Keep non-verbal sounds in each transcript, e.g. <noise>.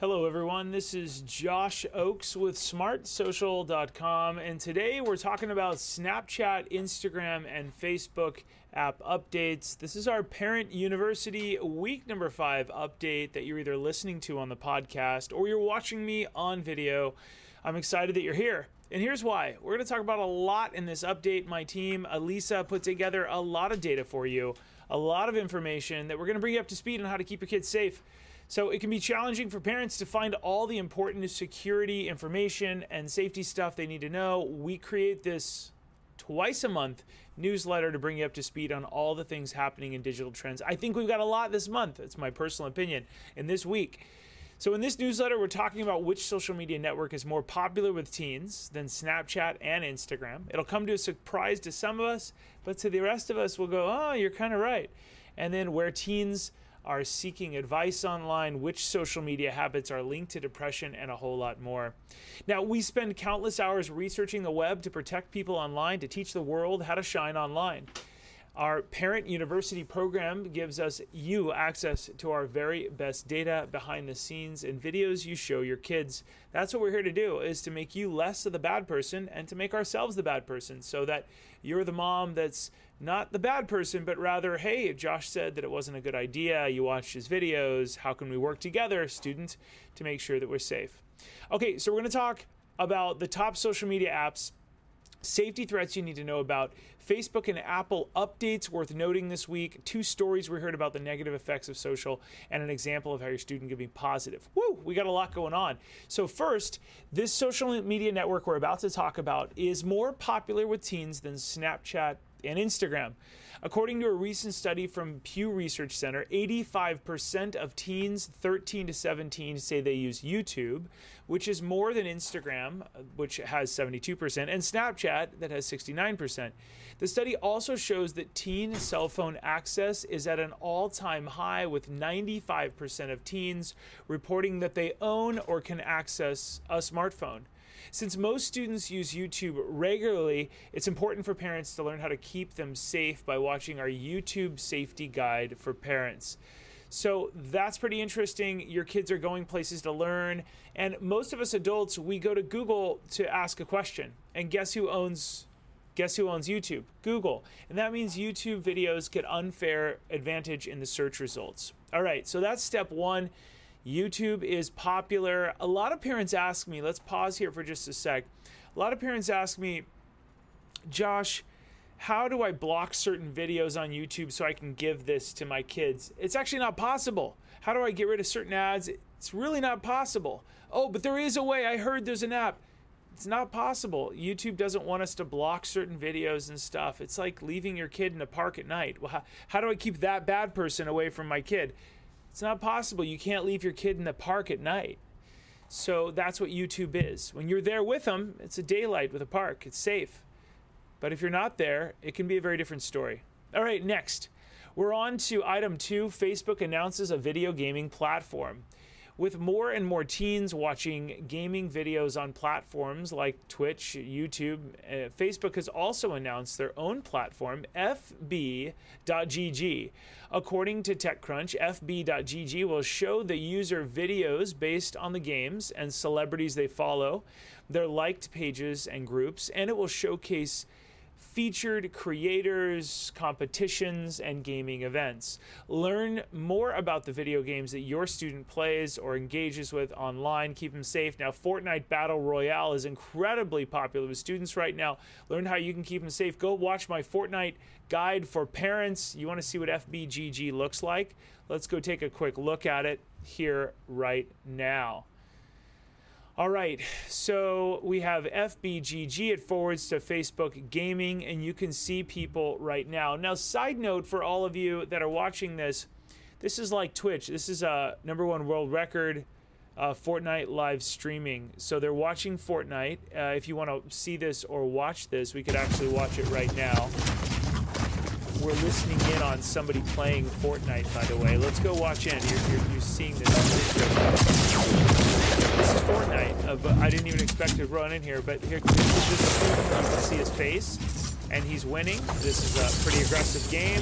Hello, everyone. This is Josh Ochs with SmartSocial.com, and today we're talking about Snapchat, Instagram, and Facebook app updates. This is our Parent University week number five update that you're either listening to on the podcast or you're watching me on video. I'm excited that you're here. And here's why. We're going to talk about a lot in this update. My team, Elisa, put together a lot of data for you, a lot of information that we're going to bring you up to speed on how to keep your kids safe. So it can be challenging for parents to find all the important security information and safety stuff they need to know. We create this twice a month newsletter to bring you up to speed on all the things happening in digital trends. I think we've got a lot this month. It's my personal opinion. In this week, so, in this newsletter, we're talking about which social media network is more popular with teens than Snapchat and Instagram. It'll come to a surprise to some of us, but to the rest of us, we'll go, oh, you're kind of right. And then where teens are seeking advice online, which social media habits are linked to depression, and a whole lot more. Now, we spend countless hours researching the web to protect people online, to teach the world how to shine online. Our Parent University program gives us you access to our very best data behind the scenes and videos you show your kids. That's what we're here to do is to make you less of the bad person and to make ourselves the bad person so that you're the mom that's not the bad person but rather hey Josh said that it wasn't a good idea. You watched his videos. How can we work together student to make sure that we're safe? Okay, so we're going to talk about the top social media apps Safety threats you need to know about. Facebook and Apple updates worth noting this week. Two stories we heard about the negative effects of social, and an example of how your student can be positive. Woo, we got a lot going on. So, first, this social media network we're about to talk about is more popular with teens than Snapchat and Instagram. According to a recent study from Pew Research Center, 85% of teens 13 to 17 say they use YouTube, which is more than Instagram, which has 72%, and Snapchat, that has 69%. The study also shows that teen cell phone access is at an all time high, with 95% of teens reporting that they own or can access a smartphone. Since most students use YouTube regularly, it's important for parents to learn how to keep them safe by watching our YouTube safety guide for parents. So that's pretty interesting. Your kids are going places to learn. And most of us adults, we go to Google to ask a question. And guess who owns guess who owns YouTube? Google. And that means YouTube videos get unfair advantage in the search results. All right, so that's step 1. YouTube is popular. A lot of parents ask me, let's pause here for just a sec. A lot of parents ask me, Josh, how do I block certain videos on YouTube so I can give this to my kids? It's actually not possible. How do I get rid of certain ads? It's really not possible. Oh, but there is a way. I heard there's an app. It's not possible. YouTube doesn't want us to block certain videos and stuff. It's like leaving your kid in a park at night. Well, how, how do I keep that bad person away from my kid? It's not possible. You can't leave your kid in the park at night. So that's what YouTube is. When you're there with them, it's a daylight with a park, it's safe. But if you're not there, it can be a very different story. All right, next. We're on to item two Facebook announces a video gaming platform. With more and more teens watching gaming videos on platforms like Twitch, YouTube, uh, Facebook has also announced their own platform, FB.gg. According to TechCrunch, FB.gg will show the user videos based on the games and celebrities they follow, their liked pages and groups, and it will showcase featured creators, competitions, and gaming events. Learn more about the video games that your student plays or engages with online. Keep them safe. Now, Fortnite Battle Royale is incredibly popular with students right now. Learn how you can keep them safe. Go watch my Fortnite guide for parents. You want to see what FBGG looks like? Let's go take a quick look at it here right now. All right, so we have FBGG. It forwards to Facebook Gaming, and you can see people right now. Now, side note for all of you that are watching this, this is like Twitch. This is a number one world record. Uh, Fortnite live streaming. So they're watching Fortnite. Uh, if you want to see this or watch this, we could actually watch it right now. We're listening in on somebody playing Fortnite, by the way. Let's go watch in. You're, you're, you're seeing this. This is Fortnite. Uh, but I didn't even expect to run in here, but here, this is just you can see his face. and he's winning. This is a pretty aggressive game.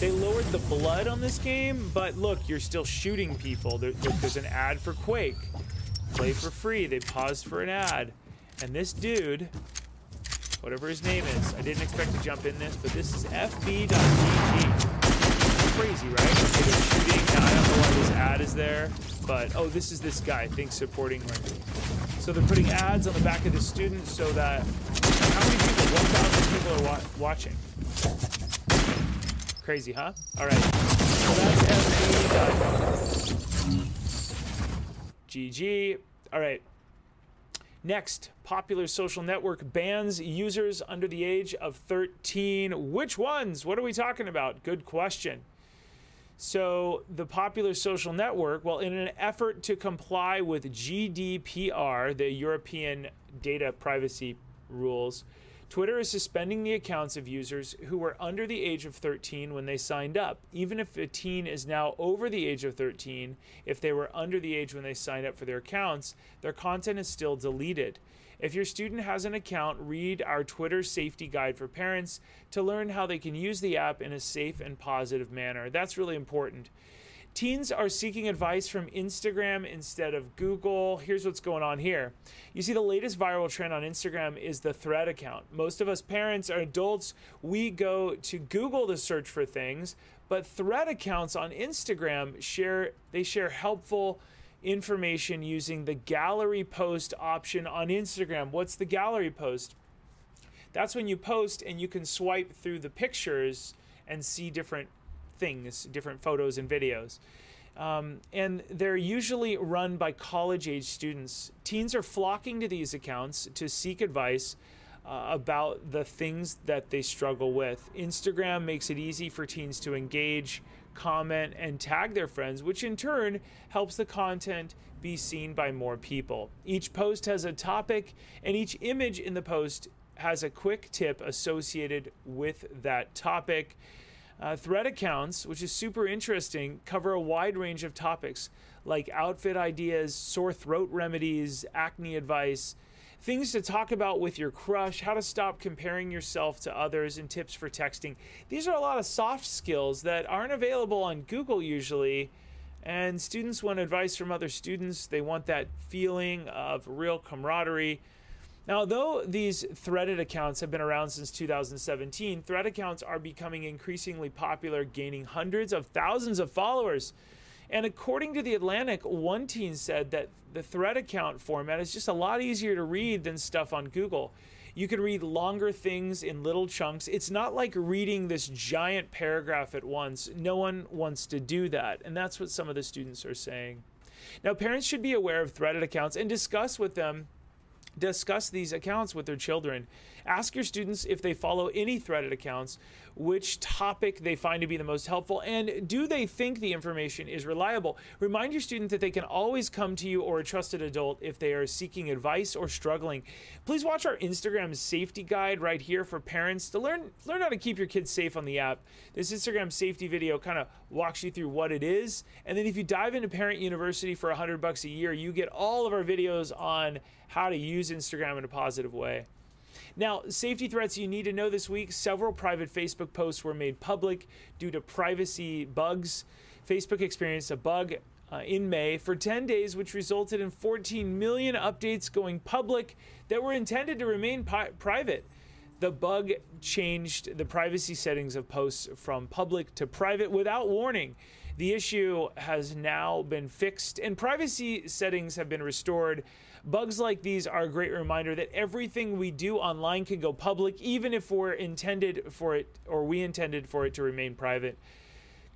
They lowered the blood on this game, but look, you're still shooting people. There, look, there's an ad for Quake. Play for free. They paused for an ad. And this dude, whatever his name is, I didn't expect to jump in this, but this is fb.gg. Crazy, right? Okay, they're shooting. Now, I don't know why this ad is there, but oh, this is this guy, Think supporting Lincoln. So they're putting ads on the back of the student so that how many people? 1,000 people are wa watching. Crazy, huh? All right. So that's GG. All right. Next, popular social network bans users under the age of 13. Which ones? What are we talking about? Good question. So, the popular social network, well, in an effort to comply with GDPR, the European Data Privacy Rules, Twitter is suspending the accounts of users who were under the age of 13 when they signed up. Even if a teen is now over the age of 13, if they were under the age when they signed up for their accounts, their content is still deleted. If your student has an account, read our Twitter safety guide for parents to learn how they can use the app in a safe and positive manner. That's really important. Teens are seeking advice from Instagram instead of Google. Here's what's going on here. You see, the latest viral trend on Instagram is the thread account. Most of us parents or adults, we go to Google to search for things, but thread accounts on Instagram share they share helpful information using the gallery post option on Instagram. What's the gallery post? That's when you post and you can swipe through the pictures and see different things, different photos and videos. Um, and they're usually run by college age students. Teens are flocking to these accounts to seek advice uh, about the things that they struggle with. Instagram makes it easy for teens to engage, comment, and tag their friends, which in turn helps the content be seen by more people. Each post has a topic, and each image in the post has a quick tip associated with that topic. Uh, thread accounts, which is super interesting, cover a wide range of topics like outfit ideas, sore throat remedies, acne advice, things to talk about with your crush, how to stop comparing yourself to others, and tips for texting. These are a lot of soft skills that aren't available on Google usually. And students want advice from other students. They want that feeling of real camaraderie. Now, though these threaded accounts have been around since 2017, thread accounts are becoming increasingly popular, gaining hundreds of thousands of followers. And according to The Atlantic, one teen said that the thread account format is just a lot easier to read than stuff on Google. You can read longer things in little chunks. It's not like reading this giant paragraph at once. No one wants to do that. And that's what some of the students are saying. Now, parents should be aware of threaded accounts and discuss with them discuss these accounts with their children. Ask your students if they follow any threaded accounts, which topic they find to be the most helpful, and do they think the information is reliable. Remind your student that they can always come to you or a trusted adult if they are seeking advice or struggling. Please watch our Instagram safety guide right here for parents to learn learn how to keep your kids safe on the app. This Instagram safety video kind of walks you through what it is, and then if you dive into Parent University for 100 bucks a year, you get all of our videos on how to use Instagram in a positive way. Now, safety threats you need to know this week several private Facebook posts were made public due to privacy bugs. Facebook experienced a bug uh, in May for 10 days, which resulted in 14 million updates going public that were intended to remain pi- private. The bug changed the privacy settings of posts from public to private without warning. The issue has now been fixed and privacy settings have been restored. Bugs like these are a great reminder that everything we do online can go public, even if we're intended for it or we intended for it to remain private.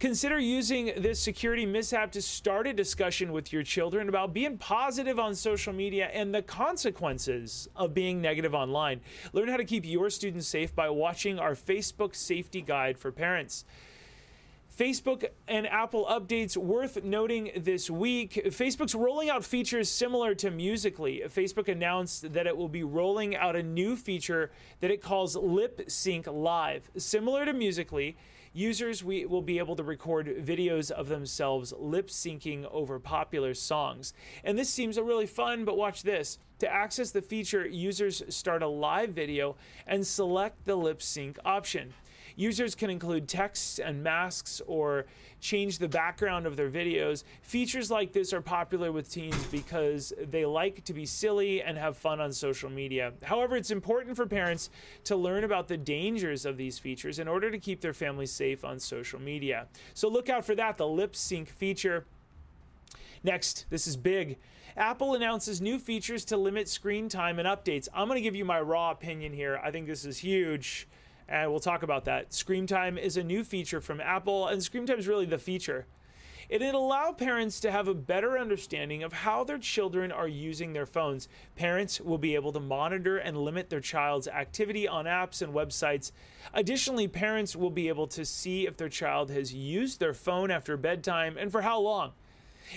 Consider using this security mishap to start a discussion with your children about being positive on social media and the consequences of being negative online. Learn how to keep your students safe by watching our Facebook safety guide for parents. Facebook and Apple updates worth noting this week. Facebook's rolling out features similar to Musical.ly. Facebook announced that it will be rolling out a new feature that it calls Lip Sync Live. Similar to Musical.ly, Users will be able to record videos of themselves lip syncing over popular songs. And this seems really fun, but watch this. To access the feature, users start a live video and select the lip sync option. Users can include texts and masks or change the background of their videos. Features like this are popular with teens because they like to be silly and have fun on social media. However, it's important for parents to learn about the dangers of these features in order to keep their families safe on social media. So look out for that, the lip sync feature. Next, this is big. Apple announces new features to limit screen time and updates. I'm going to give you my raw opinion here. I think this is huge and we'll talk about that. Screen Time is a new feature from Apple, and Screen Time is really the feature. It'll allow parents to have a better understanding of how their children are using their phones. Parents will be able to monitor and limit their child's activity on apps and websites. Additionally, parents will be able to see if their child has used their phone after bedtime and for how long.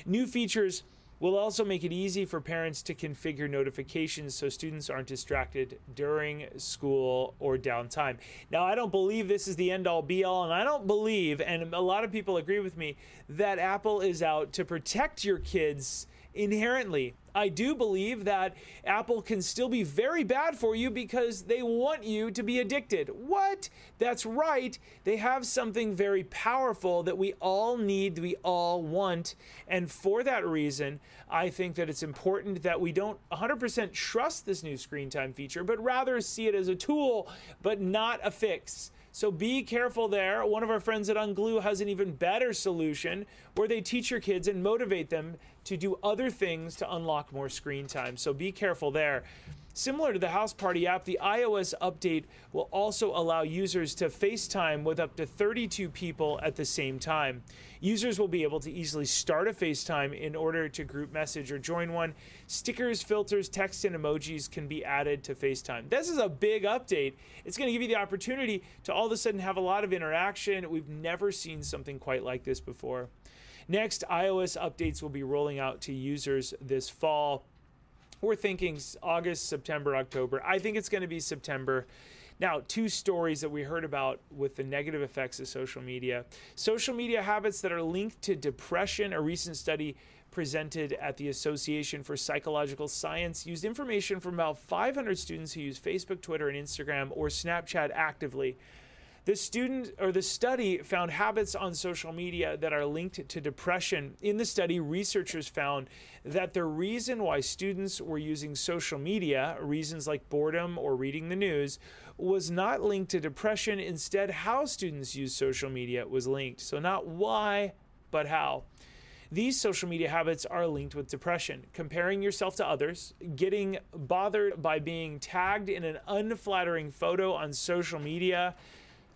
New features We'll also make it easy for parents to configure notifications so students aren't distracted during school or downtime. Now, I don't believe this is the end all be all, and I don't believe, and a lot of people agree with me, that Apple is out to protect your kids inherently. I do believe that Apple can still be very bad for you because they want you to be addicted. What? That's right. They have something very powerful that we all need, we all want. And for that reason, I think that it's important that we don't 100% trust this new screen time feature, but rather see it as a tool, but not a fix. So be careful there. One of our friends at Unglue has an even better solution where they teach your kids and motivate them to do other things to unlock more screen time. So be careful there. Similar to the House Party app, the iOS update will also allow users to FaceTime with up to 32 people at the same time. Users will be able to easily start a FaceTime in order to group message or join one. Stickers, filters, text, and emojis can be added to FaceTime. This is a big update. It's going to give you the opportunity to all of a sudden have a lot of interaction. We've never seen something quite like this before. Next, iOS updates will be rolling out to users this fall. We're thinking August, September, October. I think it's going to be September. Now, two stories that we heard about with the negative effects of social media. Social media habits that are linked to depression. A recent study presented at the Association for Psychological Science used information from about 500 students who use Facebook, Twitter, and Instagram or Snapchat actively. The student or the study found habits on social media that are linked to depression. In the study, researchers found that the reason why students were using social media, reasons like boredom or reading the news, was not linked to depression. Instead, how students use social media was linked. So, not why, but how. These social media habits are linked with depression. Comparing yourself to others, getting bothered by being tagged in an unflattering photo on social media,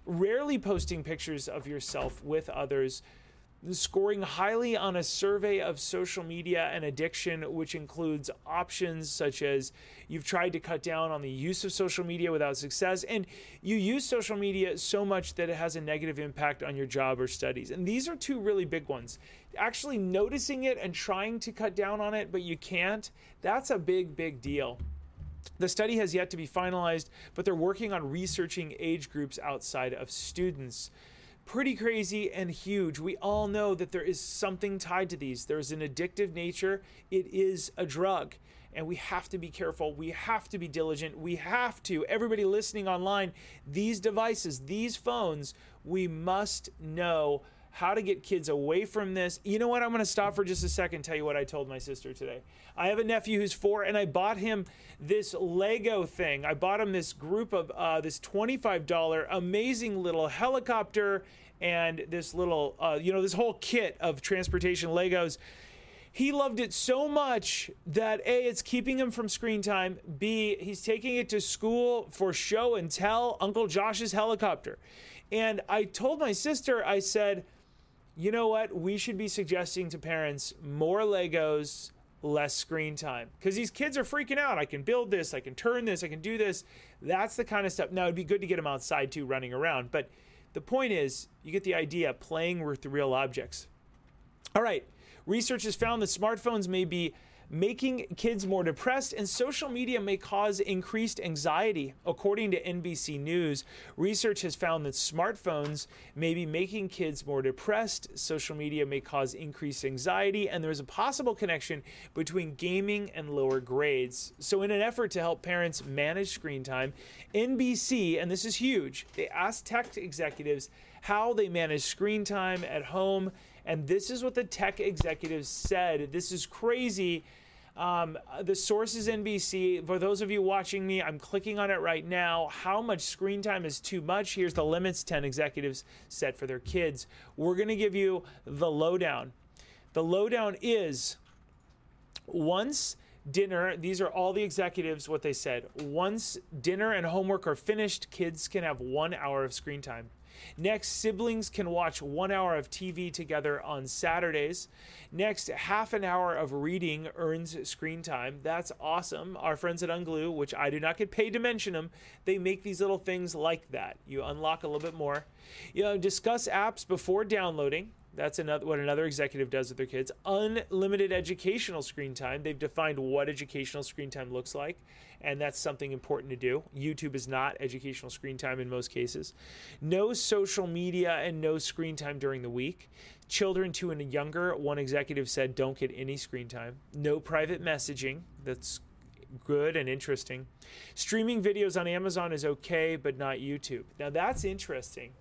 rarely posting pictures of yourself with others, scoring highly on a survey of social media and addiction, which includes options such as you've tried to cut down on the use of social media without success, and you use social media so much that it has a negative impact on your job or studies. And these are two really big ones. Actually, noticing it and trying to cut down on it, but you can't, that's a big, big deal. The study has yet to be finalized, but they're working on researching age groups outside of students. Pretty crazy and huge. We all know that there is something tied to these. There's an addictive nature, it is a drug. And we have to be careful. We have to be diligent. We have to, everybody listening online, these devices, these phones, we must know how to get kids away from this. You know what? I'm going to stop for just a second tell you what I told my sister today. I have a nephew who's four, and I bought him this Lego thing. I bought him this group of uh, this $25 amazing little helicopter and this little, uh, you know, this whole kit of transportation Legos. He loved it so much that A, it's keeping him from screen time. B, he's taking it to school for show and tell Uncle Josh's helicopter. And I told my sister, I said, you know what? We should be suggesting to parents more Legos, less screen time. Because these kids are freaking out. I can build this, I can turn this, I can do this. That's the kind of stuff. Now, it'd be good to get them outside too, running around. But the point is, you get the idea playing with real objects. All right. Research has found that smartphones may be making kids more depressed, and social media may cause increased anxiety. According to NBC News, research has found that smartphones may be making kids more depressed, social media may cause increased anxiety, and there's a possible connection between gaming and lower grades. So, in an effort to help parents manage screen time, NBC, and this is huge, they asked tech executives how they manage screen time at home. And this is what the tech executives said. This is crazy. Um, the source is NBC. For those of you watching me, I'm clicking on it right now. How much screen time is too much? Here's the limits 10 executives set for their kids. We're going to give you the lowdown. The lowdown is once dinner, these are all the executives, what they said. Once dinner and homework are finished, kids can have one hour of screen time. Next, siblings can watch one hour of TV together on Saturdays. Next, half an hour of reading earns screen time. That's awesome. Our friends at Unglue, which I do not get paid to mention them, they make these little things like that. You unlock a little bit more. You know, discuss apps before downloading. That's another what another executive does with their kids. Unlimited educational screen time. They've defined what educational screen time looks like, and that's something important to do. YouTube is not educational screen time in most cases. No social media and no screen time during the week. Children two and younger, one executive said, don't get any screen time. No private messaging. That's good and interesting. Streaming videos on Amazon is okay, but not YouTube. Now that's interesting.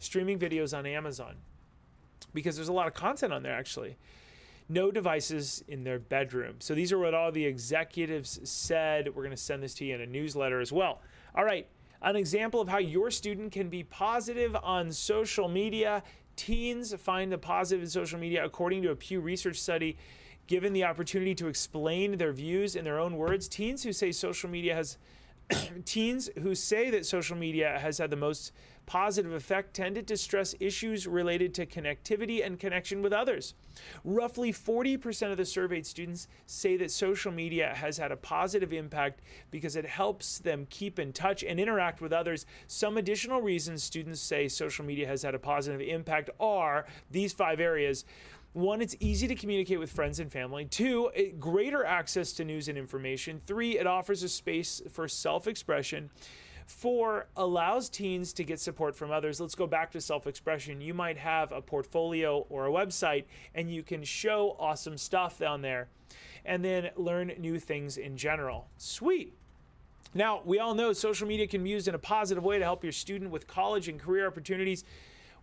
Streaming videos on Amazon because there's a lot of content on there actually. No devices in their bedroom. So these are what all the executives said. We're going to send this to you in a newsletter as well. All right, an example of how your student can be positive on social media. Teens find the positive in social media according to a Pew Research study. Given the opportunity to explain their views in their own words, teens who say social media has <coughs> teens who say that social media has had the most positive effect tended to stress issues related to connectivity and connection with others. Roughly 40% of the surveyed students say that social media has had a positive impact because it helps them keep in touch and interact with others. Some additional reasons students say social media has had a positive impact are these five areas one, it's easy to communicate with friends and family. Two, it, greater access to news and information. Three, it offers a space for self expression. Four, allows teens to get support from others. Let's go back to self expression. You might have a portfolio or a website, and you can show awesome stuff down there and then learn new things in general. Sweet. Now, we all know social media can be used in a positive way to help your student with college and career opportunities.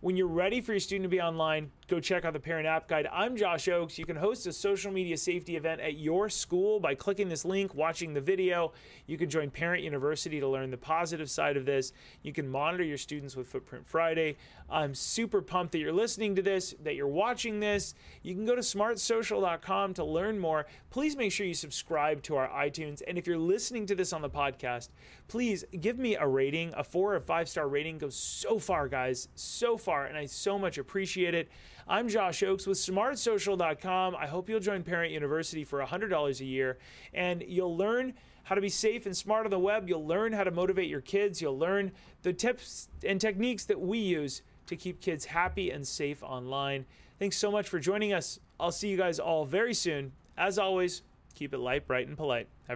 When you're ready for your student to be online, go check out the Parent App Guide. I'm Josh Ochs. You can host a social media safety event at your school by clicking this link, watching the video. You can join Parent University to learn the positive side of this. You can monitor your students with Footprint Friday. I'm super pumped that you're listening to this, that you're watching this. You can go to smartsocial.com to learn more. Please make sure you subscribe to our iTunes. And if you're listening to this on the podcast, please give me a rating. A four or five star rating goes so far, guys, so far. And I so much appreciate it. I'm Josh Ochs with smartsocial.com. I hope you'll join Parent University for $100 a year and you'll learn how to be safe and smart on the web. You'll learn how to motivate your kids. You'll learn the tips and techniques that we use to keep kids happy and safe online. Thanks so much for joining us. I'll see you guys all very soon. As always, keep it light, bright, and polite. Have